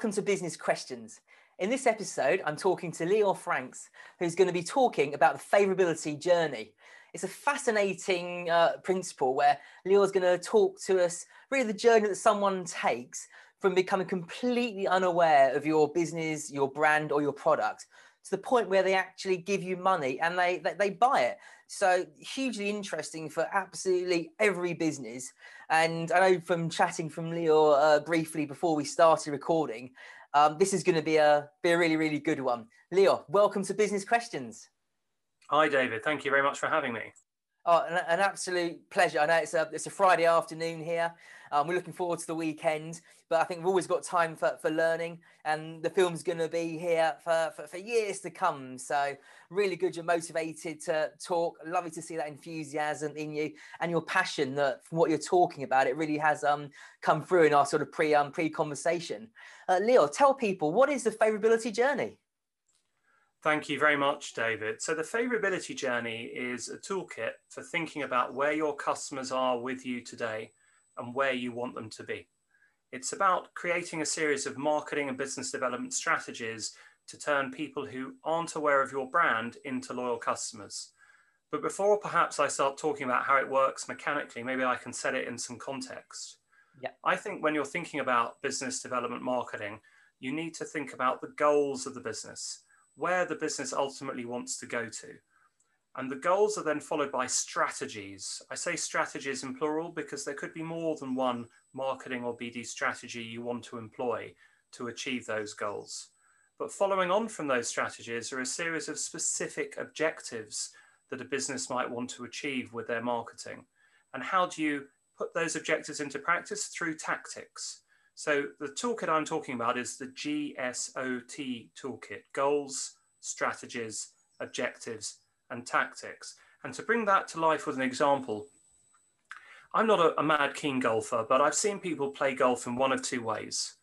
welcome to Business Questions. In this episode, I'm talking to Leo Franks, who's going to be talking about the favorability journey. It's a fascinating uh, principle where Leo's going to talk to us really the journey that someone takes from becoming completely unaware of your business, your brand, or your product to the point where they actually give you money and they, they, they buy it. So hugely interesting for absolutely every business. And I know from chatting from Leo uh, briefly before we started recording, um, this is going to be a be a really really good one. Leo, welcome to Business Questions. Hi, David. Thank you very much for having me. Oh, an, an, absolute pleasure. I know it's a, it's a Friday afternoon here. Um, we're looking forward to the weekend, but I think we've always got time for, for learning, and the film's going to be here for, for, for, years to come. So, really good you're motivated to talk. Lovely to see that enthusiasm in you and your passion that from what you're talking about, it really has um, come through in our sort of pre um, pre conversation. Uh, Leo, tell people what is the favorability journey? Thank you very much, David. So, the favorability journey is a toolkit for thinking about where your customers are with you today and where you want them to be. It's about creating a series of marketing and business development strategies to turn people who aren't aware of your brand into loyal customers. But before perhaps I start talking about how it works mechanically, maybe I can set it in some context. Yeah. I think when you're thinking about business development marketing, you need to think about the goals of the business where the business ultimately wants to go to. And the goals are then followed by strategies. I say strategies in plural because there could be more than one marketing or BD strategy you want to employ to achieve those goals. But following on from those strategies are a series of specific objectives that a business might want to achieve with their marketing. And how do you put those objectives into practice? Through tactics. So the toolkit I'm talking about is the GSOT toolkit, goals, strategies, objectives, and tactics. And to bring that to life with an example, I'm not a, a, mad keen golfer, but I've seen people play golf in one of two ways.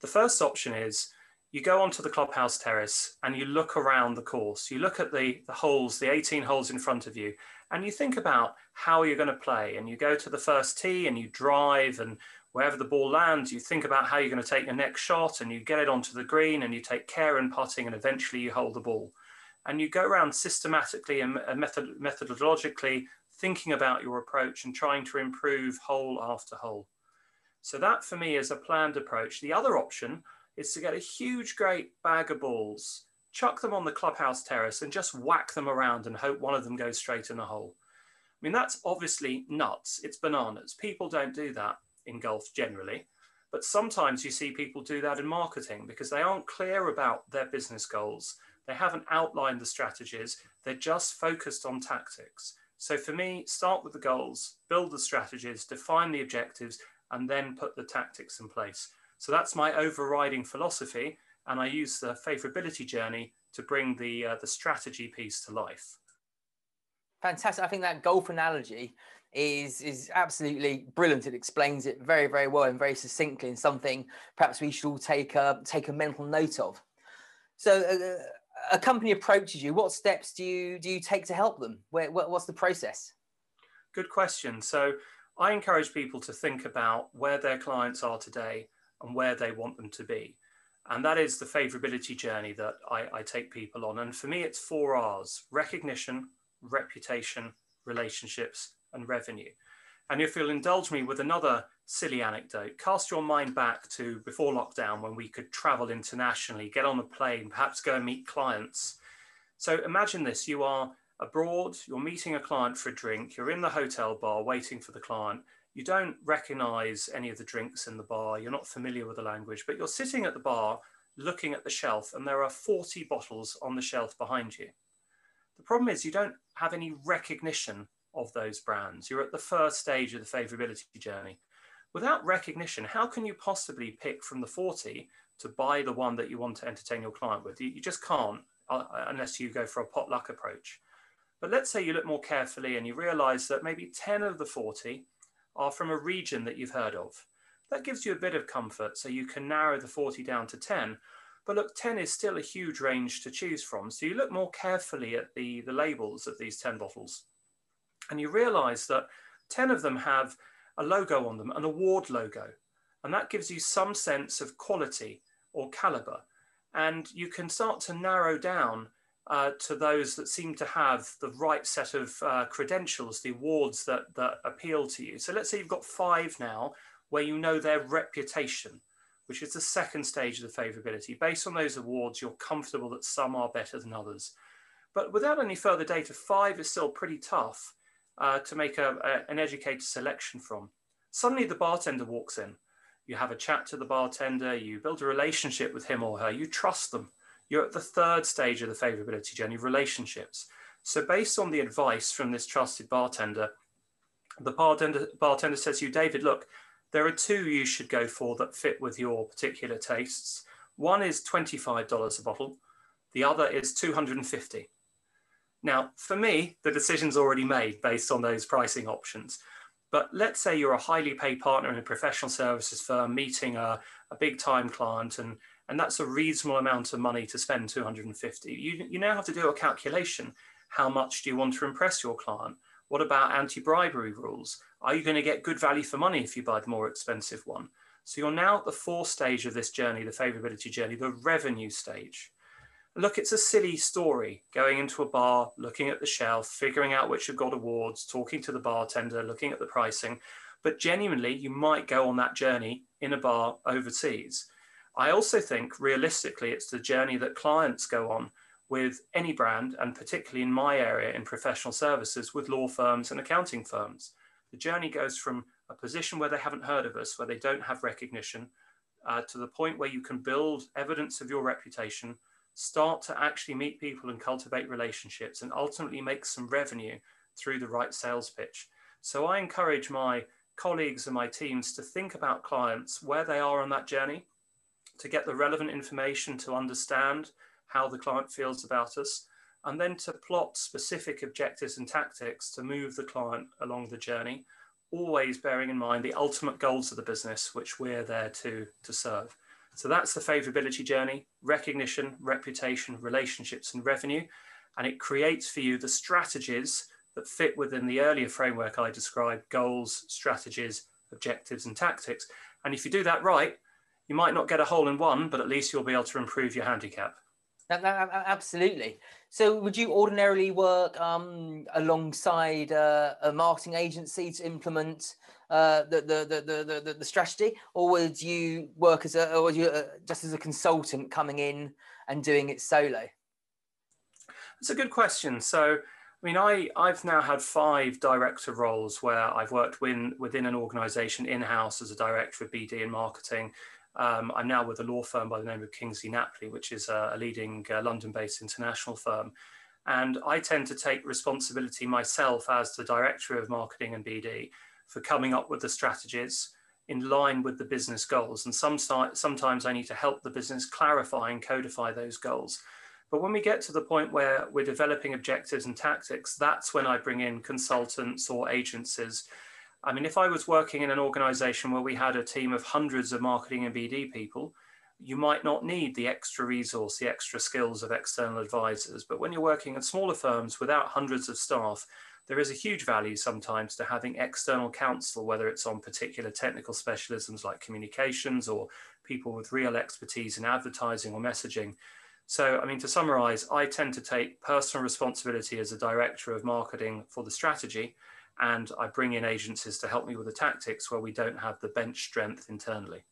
The first option is you go onto the clubhouse terrace and you look around the course. You look at the, the holes, the 18 holes in front of you, and you think about how you're going to play. And you go to the first tee and you drive and wherever the ball lands, you think about how you're going to take your next shot and you get it onto the green and you take care in putting and eventually you hold the ball. And you go around systematically and method, methodologically thinking about your approach and trying to improve hole after hole. So that for me is a planned approach. The other option is to get a huge, great bag of balls, chuck them on the clubhouse terrace and just whack them around and hope one of them goes straight in a hole. I mean, that's obviously nuts. It's bananas. People don't do that in golf generally. But sometimes you see people do that in marketing because they aren't clear about their business goals. They haven't outlined the strategies. They're just focused on tactics. So for me, start with the goals, build the strategies, define the objectives, and then put the tactics in place. So that's my overriding philosophy. And I use the favorability journey to bring the, uh, the strategy piece to life. Fantastic. I think that golf analogy is is absolutely brilliant. It explains it very very well and very succinctly, and something perhaps we should all take a take a mental note of. So, uh, a company approaches you. What steps do you do you take to help them? Where, what's the process? Good question. So, I encourage people to think about where their clients are today and where they want them to be. And that is the favorability journey that I, I take people on. And for me, it's four R's recognition, reputation, relationships, and revenue. And if you'll indulge me with another silly anecdote, cast your mind back to before lockdown when we could travel internationally, get on a plane, perhaps go and meet clients. So imagine this you are abroad, you're meeting a client for a drink, you're in the hotel bar waiting for the client. You don't recognize any of the drinks in the bar, you're not familiar with the language, but you're sitting at the bar looking at the shelf, and there are 40 bottles on the shelf behind you. The problem is, you don't have any recognition of those brands. You're at the first stage of the favorability journey. Without recognition, how can you possibly pick from the 40 to buy the one that you want to entertain your client with? You, you just can't uh, unless you go for a potluck approach. But let's say you look more carefully and you realize that maybe 10 of the 40 are from a region that you've heard of. That gives you a bit of comfort so you can narrow the 40 down to 10. But look, 10 is still a huge range to choose from. So you look more carefully at the, the labels of these 10 bottles and you realize that 10 of them have a logo on them, an award logo. And that gives you some sense of quality or caliber. And you can start to narrow down uh, to those that seem to have the right set of uh, credentials, the awards that, that appeal to you. So let's say you've got five now where you know their reputation, which is the second stage of the favorability. Based on those awards, you're comfortable that some are better than others. But without any further data, five is still pretty tough uh, to make a, a, an educated selection from. Suddenly the bartender walks in. You have a chat to the bartender, you build a relationship with him or her, you trust them you're at the third stage of the favorability journey, relationships. So based on the advice from this trusted bartender, the bartender, bartender says to you, David, look, there are two you should go for that fit with your particular tastes. One is $25 a bottle. The other is 250. Now, for me, the decision's already made based on those pricing options. But let's say you're a highly paid partner in a professional services firm meeting a, a big time client and and that's a reasonable amount of money to spend 250 you, you now have to do a calculation. How much do you want to impress your client? What about anti-bribery rules? Are you going to get good value for money if you buy the more expensive one? So you're now at the fourth stage of this journey the favorability journey the revenue stage look it's a silly story going into a bar looking at the shelf figuring out which have got awards talking to the bartender looking at the pricing but genuinely you might go on that journey in a bar overseas I also think realistically, it's the journey that clients go on with any brand, and particularly in my area in professional services with law firms and accounting firms. The journey goes from a position where they haven't heard of us, where they don't have recognition, uh, to the point where you can build evidence of your reputation, start to actually meet people and cultivate relationships, and ultimately make some revenue through the right sales pitch. So I encourage my colleagues and my teams to think about clients where they are on that journey to get the relevant information to understand how the client feels about us, and then to plot specific objectives and tactics to move the client along the journey, always bearing in mind the ultimate goals of the business, which we're there to, to serve. So that's the favorability journey recognition, reputation, relationships, and revenue. And it creates for you the strategies that fit within the earlier framework I described goals, strategies, objectives, and tactics. And if you do that right, you might not get a hole in one, but at least you'll be able to improve your handicap. Absolutely. So, would you ordinarily work um, alongside uh, a marketing agency to implement uh, the, the, the, the, the, strategy, or would you work as a, or you uh, just as a consultant coming in and doing it solo? That's a good question. So, I mean, I, I've now had five director roles where I've worked within, within an organization in house as a director of BD and marketing. Um, I'm now with a law firm by the name of Kingsley Napley, which is a, a leading uh, London based international firm. And I tend to take responsibility myself as the director of marketing and BD for coming up with the strategies in line with the business goals. And some, sometimes I need to help the business clarify and codify those goals. But when we get to the point where we're developing objectives and tactics, that's when I bring in consultants or agencies I mean, if I was working in an organization where we had a team of hundreds of marketing and BD people, you might not need the extra resource, the extra skills of external advisors. But when you're working at smaller firms without hundreds of staff, there is a huge value sometimes to having external counsel, whether it's on particular technical specialisms like communications or people with real expertise in advertising or messaging. So, I mean, to summarize, I tend to take personal responsibility as a director of marketing for the strategy and I bring in agencies to help me with the tactics where we don't have the bench strength internally.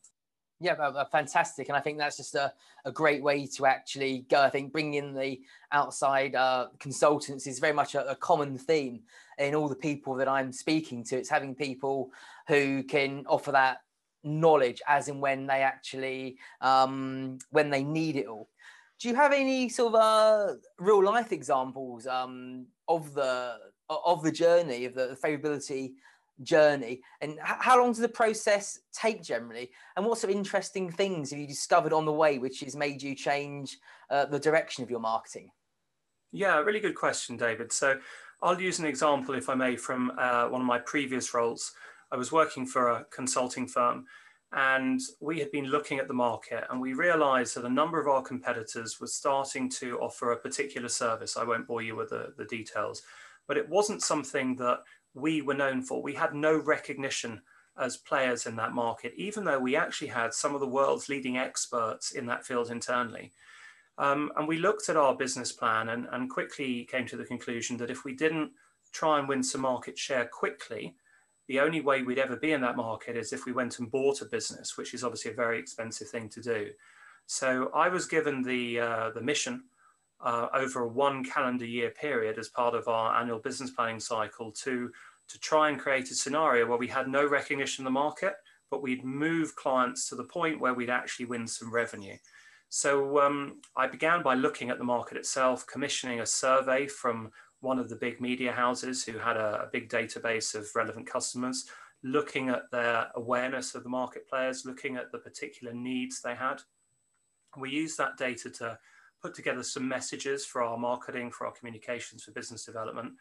Yeah, fantastic. And I think that's just a, a great way to actually go. I think bringing in the outside uh, consultants is very much a, a, common theme in all the people that I'm speaking to. It's having people who can offer that knowledge as and when they actually, um, when they need it all. Do you have any sort of uh, real life examples um, of the of the journey of the, favorability journey. And how long does the process take generally? And what sort of interesting things have you discovered on the way which has made you change uh, the direction of your marketing? Yeah really good question david. So i'll use an example if i may from uh, one of my previous roles. I was working for a consulting firm and we had been looking at the market and we realized that a number of our competitors were starting to offer a particular service. I won't bore you with the, the details but it wasn't something that we were known for. We had no recognition as players in that market, even though we actually had some of the world's leading experts in that field internally. Um, and we looked at our business plan and, and quickly came to the conclusion that if we didn't try and win some market share quickly, the only way we'd ever be in that market is if we went and bought a business, which is obviously a very expensive thing to do. So I was given the uh, the mission uh, over a one calendar year period as part of our annual business planning cycle to to try and create a scenario where we had no recognition in the market, but we'd move clients to the point where we'd actually win some revenue. So um, I began by looking at the market itself, commissioning a survey from one of the big media houses who had a, a big database of relevant customers, looking at their awareness of the market players, looking at the particular needs they had. We used that data to put together some messages for our marketing, for our communications, for business development.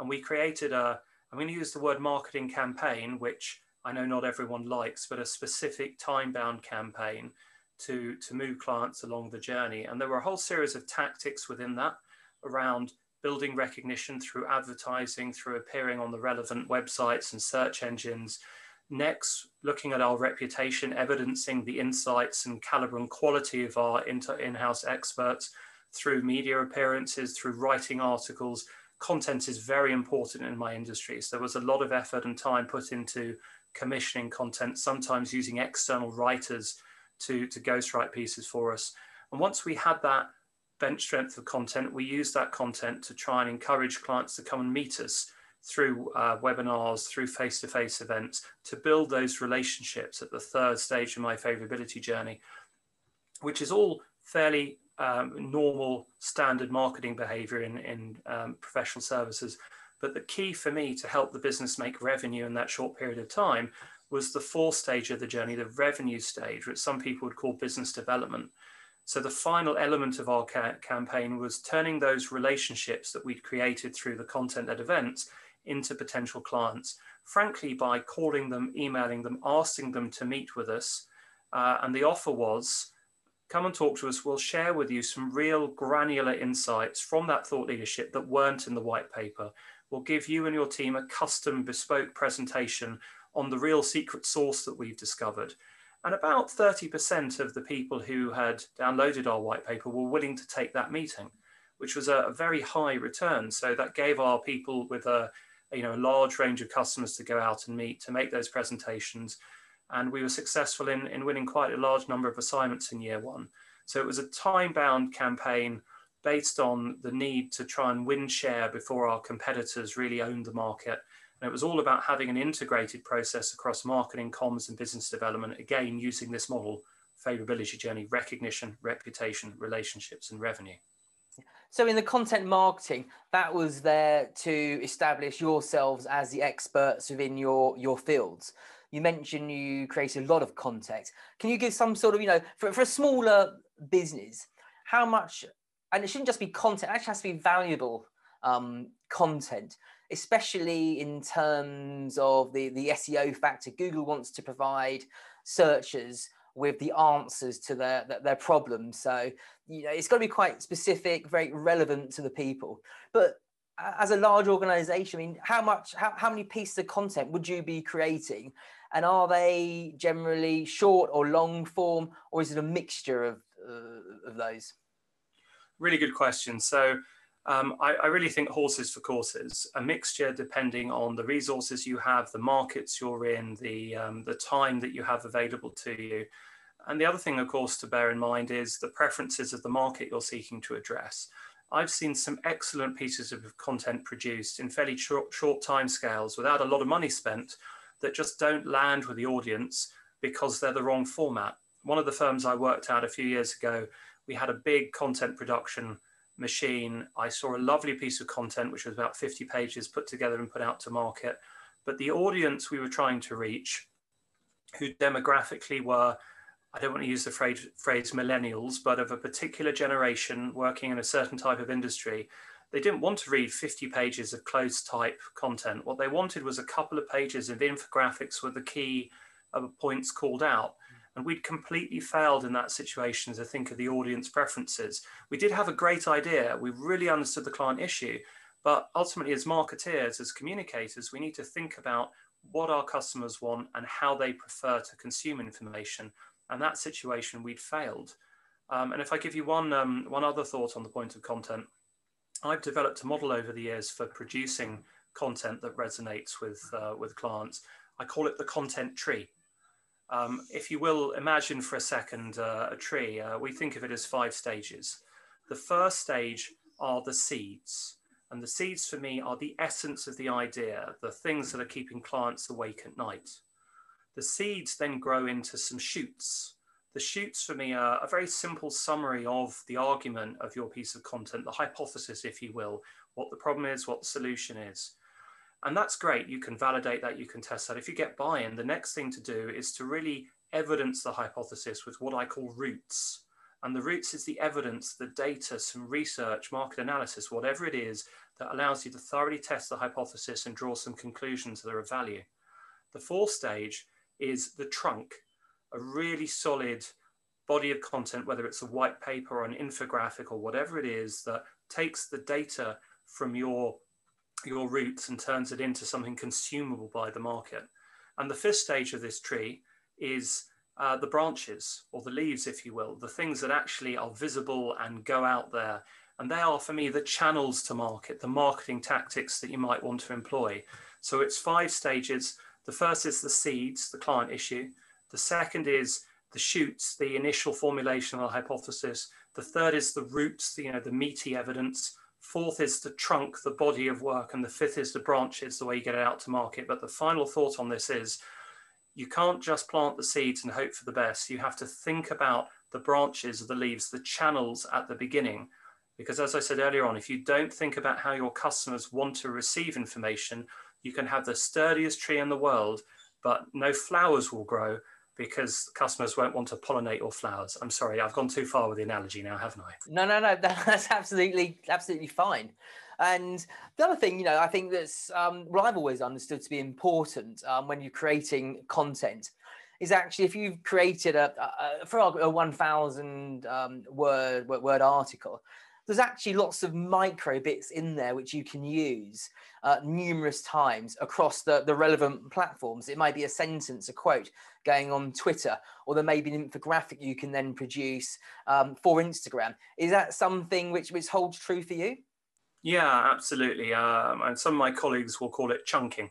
And we created a, I'm going to use the word marketing campaign, which I know not everyone likes, but a specific time bound campaign to, to move clients along the journey. And there were a whole series of tactics within that around building recognition through advertising, through appearing on the relevant websites and search engines. Next, looking at our reputation, evidencing the insights and caliber and quality of our in house experts through media appearances, through writing articles. Content is very important in my industry. So there was a lot of effort and time put into commissioning content, sometimes using external writers to, to ghostwrite pieces for us. And once we had that bench strength of content, we used that content to try and encourage clients to come and meet us through uh, webinars, through face-to-face events, to build those relationships at the third stage of my favorability journey, which is all fairly um, normal standard marketing behavior in, in um, professional services. But the key for me to help the business make revenue in that short period of time was the fourth stage of the journey, the revenue stage, which some people would call business development. So the final element of our ca campaign was turning those relationships that we'd created through the content-led events into potential clients, frankly, by calling them, emailing them, asking them to meet with us. Uh, and the offer was, come and talk to us. We'll share with you some real granular insights from that thought leadership that weren't in the white paper. We'll give you and your team a custom bespoke presentation on the real secret source that we've discovered. And about 30% of the people who had downloaded our white paper were willing to take that meeting, which was a, very high return. So that gave our people with a, you know, a large range of customers to go out and meet to make those presentations. And we were successful in, in winning quite a large number of assignments in year one. So it was a time bound campaign based on the need to try and win share before our competitors really owned the market and it was all about having an integrated process across marketing, comms, and business development, again, using this model favorability journey, recognition, reputation, relationships, and revenue. So, in the content marketing, that was there to establish yourselves as the experts within your, your fields. You mentioned you create a lot of content. Can you give some sort of, you know, for, for a smaller business, how much, and it shouldn't just be content, it actually has to be valuable um, content especially in terms of the, the SEO factor. Google wants to provide searchers with the answers to their, their problems. So, you know, it's got to be quite specific, very relevant to the people. But as a large organization, I mean, how much, how, how many pieces of content would you be creating? And are they generally short or long form, or is it a mixture of, uh, of those? Really good question. So, um, I, I, really think horses for courses, a mixture depending on the resources you have, the markets you're in, the, um, the time that you have available to you. And the other thing, of course, to bear in mind is the preferences of the market you're seeking to address. I've seen some excellent pieces of content produced in fairly short, short time scales without a lot of money spent that just don't land with the audience because they're the wrong format. One of the firms I worked at a few years ago, we had a big content production machine. I saw a lovely piece of content, which was about 50 pages put together and put out to market. But the audience we were trying to reach, who demographically were, I don't want to use the phrase, phrase millennials, but of a particular generation working in a certain type of industry, they didn't want to read 50 pages of close type content. What they wanted was a couple of pages of infographics with the key uh, points called out. And we'd completely failed in that situation to think of the audience preferences. We did have a great idea. We really understood the client issue. But ultimately, as marketeers, as communicators, we need to think about what our customers want and how they prefer to consume information. And that situation, we'd failed. Um, and if I give you one, um, one other thought on the point of content, I've developed a model over the years for producing content that resonates with, uh, with clients. I call it the content tree. Um, if you will imagine for a second uh, a tree, uh, we think of it as five stages. The first stage are the seeds. And the seeds for me are the essence of the idea, the things that are keeping clients awake at night. The seeds then grow into some shoots. The shoots for me are a very simple summary of the argument of your piece of content, the hypothesis, if you will, what the problem is, what the solution is. And that's great. You can validate that, you can test that. If you get buy in, the next thing to do is to really evidence the hypothesis with what I call roots. And the roots is the evidence, the data, some research, market analysis, whatever it is that allows you to thoroughly test the hypothesis and draw some conclusions that are of value. The fourth stage is the trunk, a really solid body of content, whether it's a white paper or an infographic or whatever it is that takes the data from your your roots and turns it into something consumable by the market. And the fifth stage of this tree is uh, the branches or the leaves, if you will, the things that actually are visible and go out there. And they are, for me, the channels to market, the marketing tactics that you might want to employ. So it's five stages. The first is the seeds, the client issue. The second is the shoots, the initial formulation of a hypothesis. The third is the roots, the, you know, the meaty evidence. Fourth is the trunk, the body of work, and the fifth is the branches, the way you get it out to market. But the final thought on this is you can't just plant the seeds and hope for the best. You have to think about the branches, the leaves, the channels at the beginning. Because as I said earlier on, if you don't think about how your customers want to receive information, you can have the sturdiest tree in the world, but no flowers will grow because customers won't want to pollinate your flowers. I'm sorry, I've gone too far with the analogy now, haven't I? No, no, no, that's absolutely, absolutely fine. And the other thing, you know, I think that's um, what I've always understood to be important um, when you're creating content is actually if you've created a, a for a 1,000 um, word word article, there's actually lots of micro bits in there which you can use uh, numerous times across the, the relevant platforms. It might be a sentence, a quote going on Twitter, or there may be an infographic you can then produce um, for Instagram. Is that something which, which holds true for you? Yeah, absolutely. Um, and some of my colleagues will call it chunking,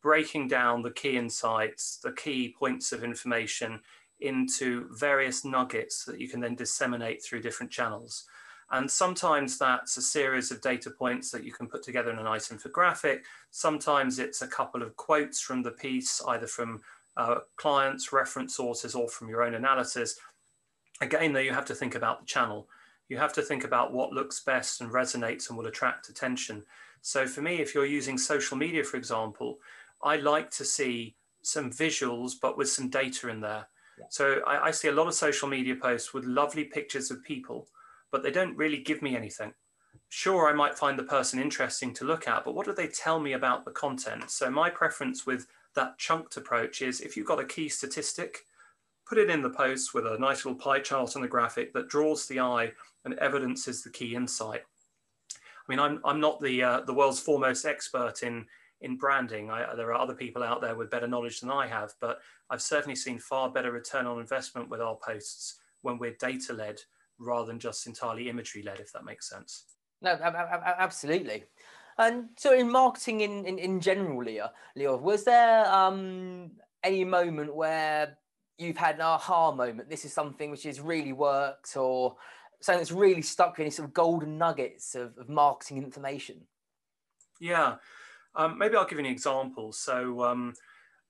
breaking down the key insights, the key points of information into various nuggets that you can then disseminate through different channels. And sometimes that's a series of data points that you can put together in a nice infographic. Sometimes it's a couple of quotes from the piece, either from uh, clients, reference sources, or from your own analysis. Again, though, you have to think about the channel. You have to think about what looks best and resonates and will attract attention. So for me, if you're using social media, for example, I like to see some visuals, but with some data in there. Yeah. So I, I see a lot of social media posts with lovely pictures of people but they don't really give me anything. Sure, I might find the person interesting to look at, but what do they tell me about the content? So, my preference with that chunked approach is if you've got a key statistic, put it in the post with a nice little pie chart and a graphic that draws the eye and evidences the key insight. I mean, I'm, I'm not the, uh, the world's foremost expert in, in branding. I, there are other people out there with better knowledge than I have, but I've certainly seen far better return on investment with our posts when we're data led rather than just entirely imagery led, if that makes sense. No, absolutely. And so, in marketing in, in, in general, Leo, Leo, was there um, any moment where you've had an aha moment? This is something which has really worked, or something that's really stuck with any sort of golden nuggets of, of marketing information? Yeah, um, maybe I'll give you an example. So, um,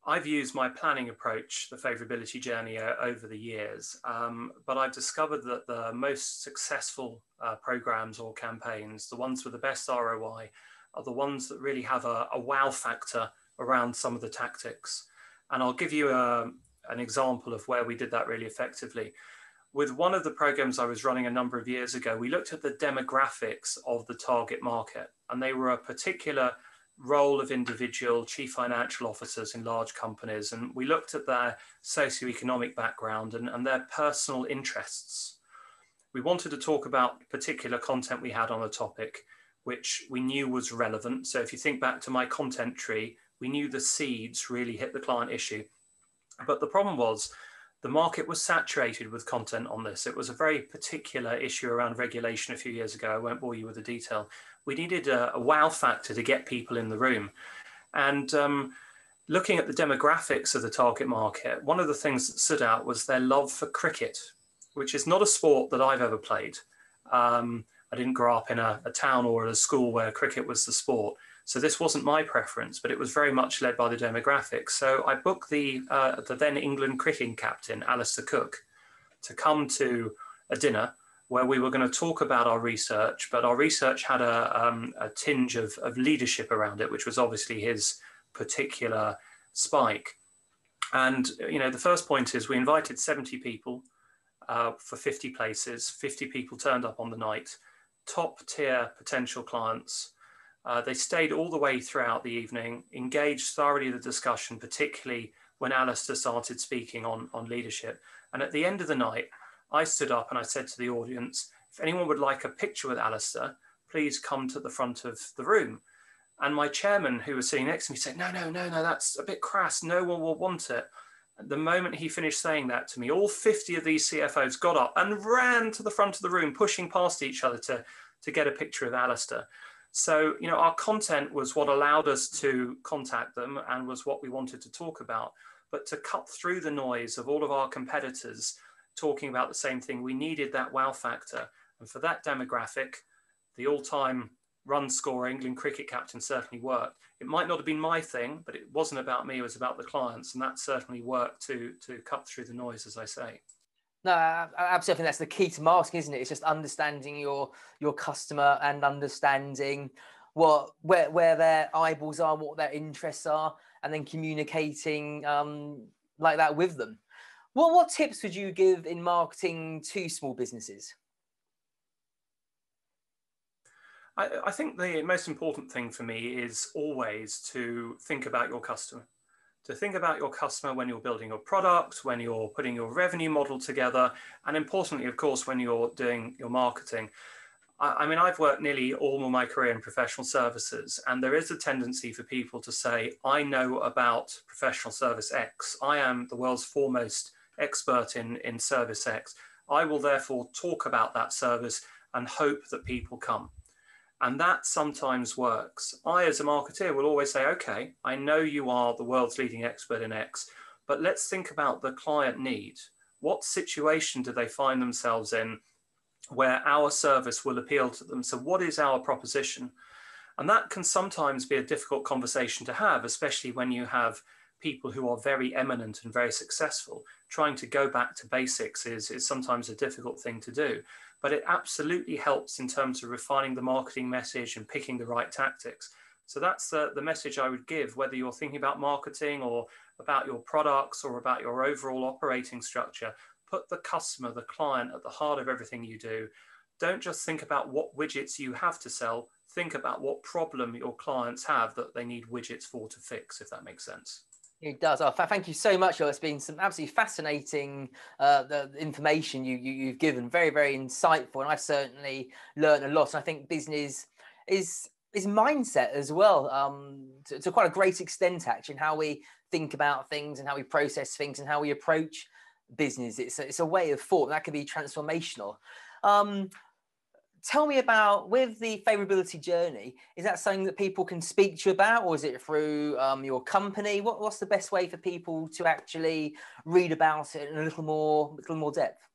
I've used my planning approach, the favorability journey, uh, over the years, um, but I've discovered that the most successful uh, programs or campaigns, the ones with the best ROI, are the ones that really have a, a wow factor around some of the tactics. And I'll give you a, um, an example of where we did that really effectively. With one of the programs I was running a number of years ago, we looked at the demographics of the target market, and they were a particular role of individual chief financial officers in large companies. And we looked at their socioeconomic background and, and their personal interests. We wanted to talk about particular content we had on a topic, which we knew was relevant. So if you think back to my content tree, we knew the seeds really hit the client issue. But the problem was the market was saturated with content on this. It was a very particular issue around regulation a few years ago. I won't bore you with the detail. We needed a, a wow factor to get people in the room. And um, looking at the demographics of the target market, one of the things that stood out was their love for cricket, which is not a sport that I've ever played. Um, I didn't grow up in a, a town or a school where cricket was the sport. So this wasn't my preference, but it was very much led by the demographics. So I booked the, uh, the then England cricketing captain, Alastair Cook, to come to a dinner where we were going to talk about our research, but our research had a, um, a tinge of, of leadership around it, which was obviously his particular spike. And you know, the first point is we invited 70 people uh, for 50 places. 50 people turned up on the night, top tier potential clients. Uh, they stayed all the way throughout the evening, engaged thoroughly the discussion, particularly when Alastair started speaking on, on leadership. And at the end of the night, I stood up and I said to the audience, if anyone would like a picture with Alastair, please come to the front of the room. And my chairman, who was sitting next to me, said, No, no, no, no, that's a bit crass. No one will want it. The moment he finished saying that to me, all 50 of these CFOs got up and ran to the front of the room, pushing past each other to, to get a picture of Alastair. So, you know, our content was what allowed us to contact them and was what we wanted to talk about. But to cut through the noise of all of our competitors talking about the same thing, we needed that wow factor. And for that demographic, the all time run scorer England cricket captain certainly worked. It might not have been my thing, but it wasn't about me, it was about the clients. And that certainly worked to, to cut through the noise, as I say. No, I absolutely think that's the key to marketing, isn't it? It's just understanding your your customer and understanding what where where their eyeballs are, what their interests are, and then communicating um, like that with them. What what tips would you give in marketing to small businesses? I, I think the most important thing for me is always to think about your customer to think about your customer when you're building your product, when you're putting your revenue model together, and importantly, of course, when you're doing your marketing. I, I mean, I've worked nearly all of my career in professional services, and there is a tendency for people to say, I know about professional service X. I am the world's foremost expert in, in service X. I will therefore talk about that service and hope that people come. And that sometimes works. I, as a marketer, will always say, okay, I know you are the world's leading expert in X, but let's think about the client need. What situation do they find themselves in where our service will appeal to them? So, what is our proposition? And that can sometimes be a difficult conversation to have, especially when you have people who are very eminent and very successful. Trying to go back to basics is, is sometimes a difficult thing to do but it absolutely helps in terms of refining the marketing message and picking the right tactics. So that's the, the message I would give, whether you're thinking about marketing or about your products or about your overall operating structure. Put the customer, the client at the heart of everything you do. Don't just think about what widgets you have to sell, think about what problem your clients have that they need widgets for to fix, if that makes sense. It does. Oh, thank you so much. It's been some absolutely fascinating uh, the information you, you have given. Very very insightful, and I've certainly learned a lot. And I think business is is mindset as well, um, to, to, quite a great extent, actually, in how we think about things and how we process things and how we approach business. It's a, it's a way of thought that can be transformational. Um, tell me about with the favorability journey is that something that people can speak to you about or is it through um, your company what, what's the best way for people to actually read about it in a little more little more depth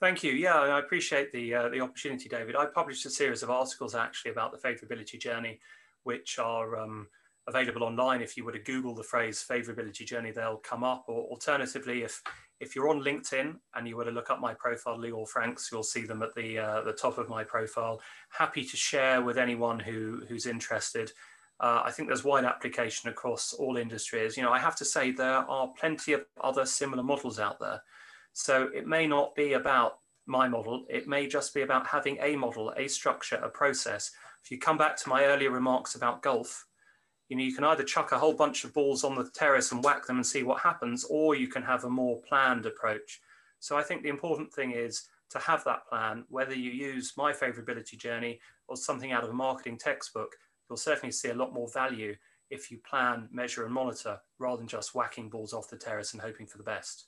Thank you. Yeah, I appreciate the uh, the opportunity, David. I published a series of articles actually about the favorability journey, which are um, available online. If you were to Google the phrase favorability journey, they'll come up. Or alternatively, if if you're on LinkedIn and you were to look up my profile, Lior Franks, you'll see them at the uh, the top of my profile. Happy to share with anyone who who's interested. Uh, I think there's wide application across all industries. You know, I have to say there are plenty of other similar models out there. So it may not be about my model. It may just be about having a model, a structure, a process. If you come back to my earlier remarks about golf, you know, you can either chuck a whole bunch of balls on the terrace and whack them and see what happens, or you can have a more planned approach. So I think the important thing is to have that plan, whether you use my favorability journey or something out of a marketing textbook, you'll certainly see a lot more value if you plan, measure, and monitor rather than just whacking balls off the terrace and hoping for the best.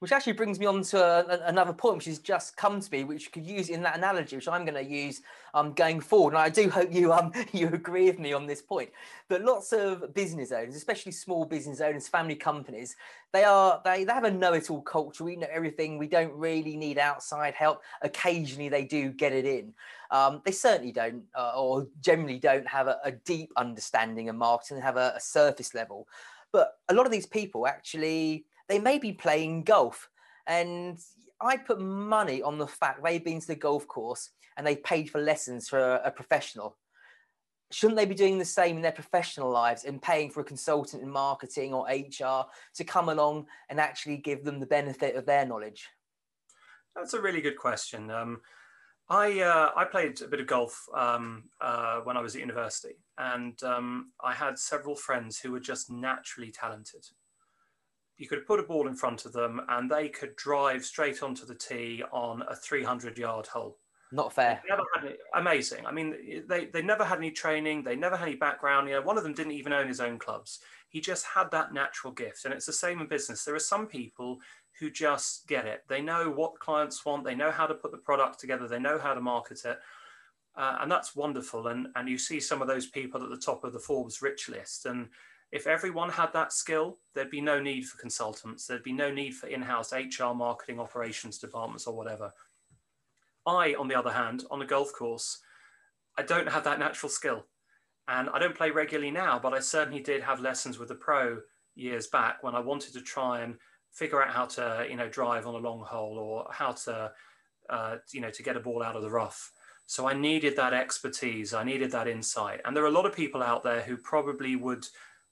Which actually brings me on to a, another point, which has just come to me, which you could use in that analogy, which I'm going to use um, going forward. And I do hope you um, you agree with me on this point. But lots of business owners, especially small business owners, family companies, they are they, they have a know-it-all culture. We know everything. We don't really need outside help. Occasionally, they do get it in. Um, they certainly don't, uh, or generally don't have a, a, deep understanding of marketing. Have a, a surface level. But a lot of these people actually they may be playing golf. And I'd put money on the fact they've been to the golf course and they've paid for lessons for a, a professional. Shouldn't they be doing the same in their professional lives and paying for a consultant in marketing or HR to come along and actually give them the benefit of their knowledge? That's a really good question. Um, I uh, I played a bit of golf um, uh, when I was at university, and um, I had several friends who were just naturally talented you could put a ball in front of them and they could drive straight onto the tee on a 300 yard hole. Not fair. Any, amazing. I mean, they, they never had any training. They never had any background. You know, one of them didn't even own his own clubs. He just had that natural gift. And it's the same in business. There are some people who just get it. They know what clients want. They know how to put the product together. They know how to market it. Uh, and that's wonderful. And, and you see some of those people at the top of the Forbes rich list. And if everyone had that skill, there'd be no need for consultants. There'd be no need for in-house HR, marketing, operations departments, or whatever. I, on the other hand, on a golf course, I don't have that natural skill, and I don't play regularly now. But I certainly did have lessons with a pro years back when I wanted to try and figure out how to, you know, drive on a long hole or how to, uh, you know, to get a ball out of the rough. So I needed that expertise. I needed that insight. And there are a lot of people out there who probably would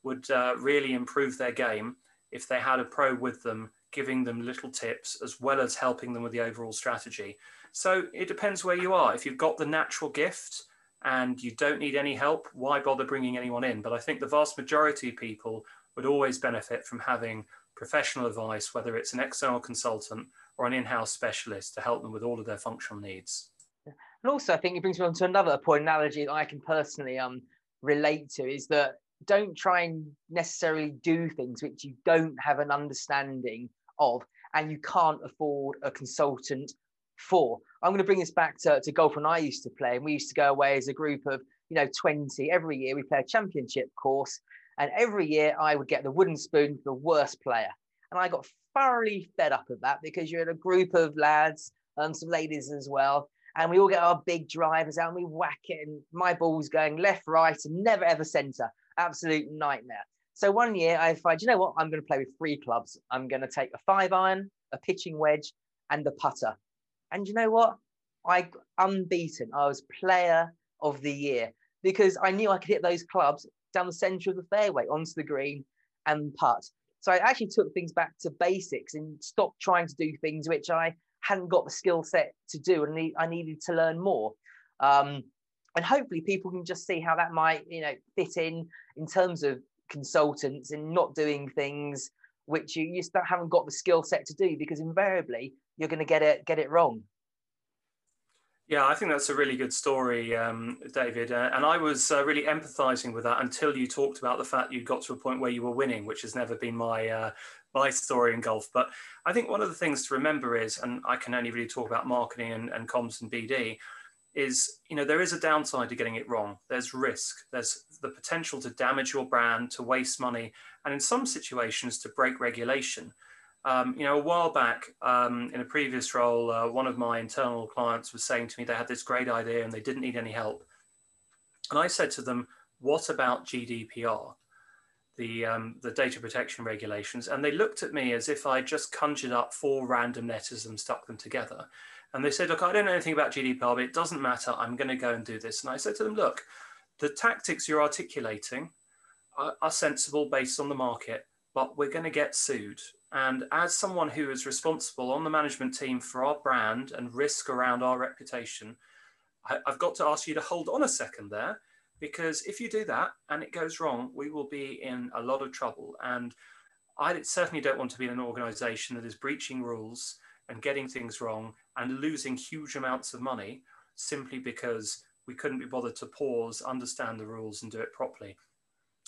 would uh, really improve their game if they had a pro with them, giving them little tips as well as helping them with the overall strategy. So it depends where you are. If you've got the natural gift and you don't need any help, why bother bringing anyone in? But I think the vast majority of people would always benefit from having professional advice, whether it's an external consultant or an in house specialist to help them with all of their functional needs. And also, I think it brings me on to another point analogy that I can personally um, relate to is that don't try and necessarily do things which you don't have an understanding of and you can't afford a consultant for. I'm going to bring this back to, to golf when I used to play, and we used to go away as a group of, you know, 20. Every year we play a championship course, and every year I would get the wooden spoon for the worst player. And I got thoroughly fed up of that because you're in a group of lads and some ladies as well. And we all get our big drivers out and we whack it, and my ball's going left, right, and never ever center absolute nightmare. So one year I find, you know what? I'm going to play with three clubs. I'm going to take a five iron, a pitching wedge, and a putter. And you know what? I unbeaten. I was player of the year because I knew I could hit those clubs down the center of the fairway onto the green and putt. So I actually took things back to basics and stopped trying to do things which I hadn't got the skill set to do and I needed to learn more. Um, and hopefully people can just see how that might you know fit in in terms of consultants and not doing things which you, you haven't got the skill set to do because invariably you're going to get it get it wrong yeah, I think that's a really good story, um, David. Uh, and I was uh, really empathizing with that until you talked about the fact you got to a point where you were winning, which has never been my uh, my story in golf. But I think one of the things to remember is, and I can only really talk about marketing and, and comms and BD, is you know there is a downside to getting it wrong. There's risk. There's the potential to damage your brand to waste money and in some situations to break regulation. Um, you know a while back um, in a previous role uh, one of my internal clients was saying to me they had this great idea and they didn't need any help. And i said to them what about gdpr the um, the data protection regulations? And they looked at me as if i just conjured up four random letters and stuck them together and they said, Look, I don't know anything about GDPR, but it doesn't matter. I'm going to go and do this. And I said to them, Look, the tactics you're articulating are, are sensible based on the market, but we're going to get sued. And as someone who is responsible on the management team for our brand and risk around our reputation, I, I've got to ask you to hold on a second there because if you do that and it goes wrong, we will be in a lot of trouble. And I certainly don't want to be in an organization that is breaching rules and getting things wrong and losing huge amounts of money simply because we couldn't be bothered to pause, understand the rules, and do it properly.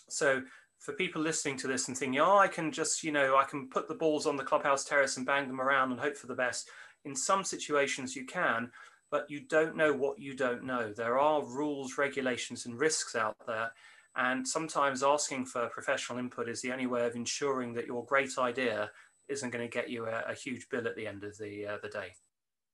So for people listening to this and thinking, oh, I can just, you know, I can put the balls on the clubhouse terrace and bang them around and hope for the best. In some situations, you can, but you don't know what you don't know. There are rules, regulations, and risks out there. And sometimes asking for professional input is the only way of ensuring that your great idea isn't going to get you a, a huge bill at the end of the, uh, the day.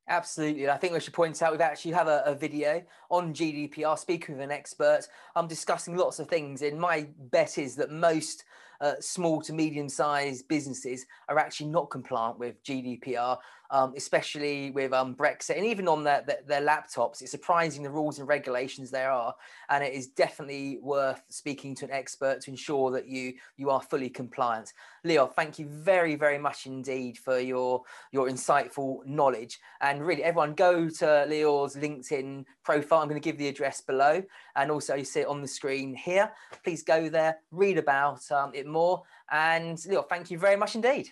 Absolutely. I think we should point out we've actually have a, a, video on GDPR, speaking with an expert. I'm discussing lots of things. And my bet is that most uh, small to medium sized businesses are actually not compliant with GDPR um, especially with um, Brexit and even on their, their, their, laptops. It's surprising the rules and regulations there are, and it is definitely worth speaking to an expert to ensure that you you are fully compliant. Leo, thank you very very much indeed for your your insightful knowledge, and really everyone go to Leo's LinkedIn profile. I'm going to give the address below, and also you see it on the screen here. Please go there, read about um, it more, and Leo, thank you very much indeed.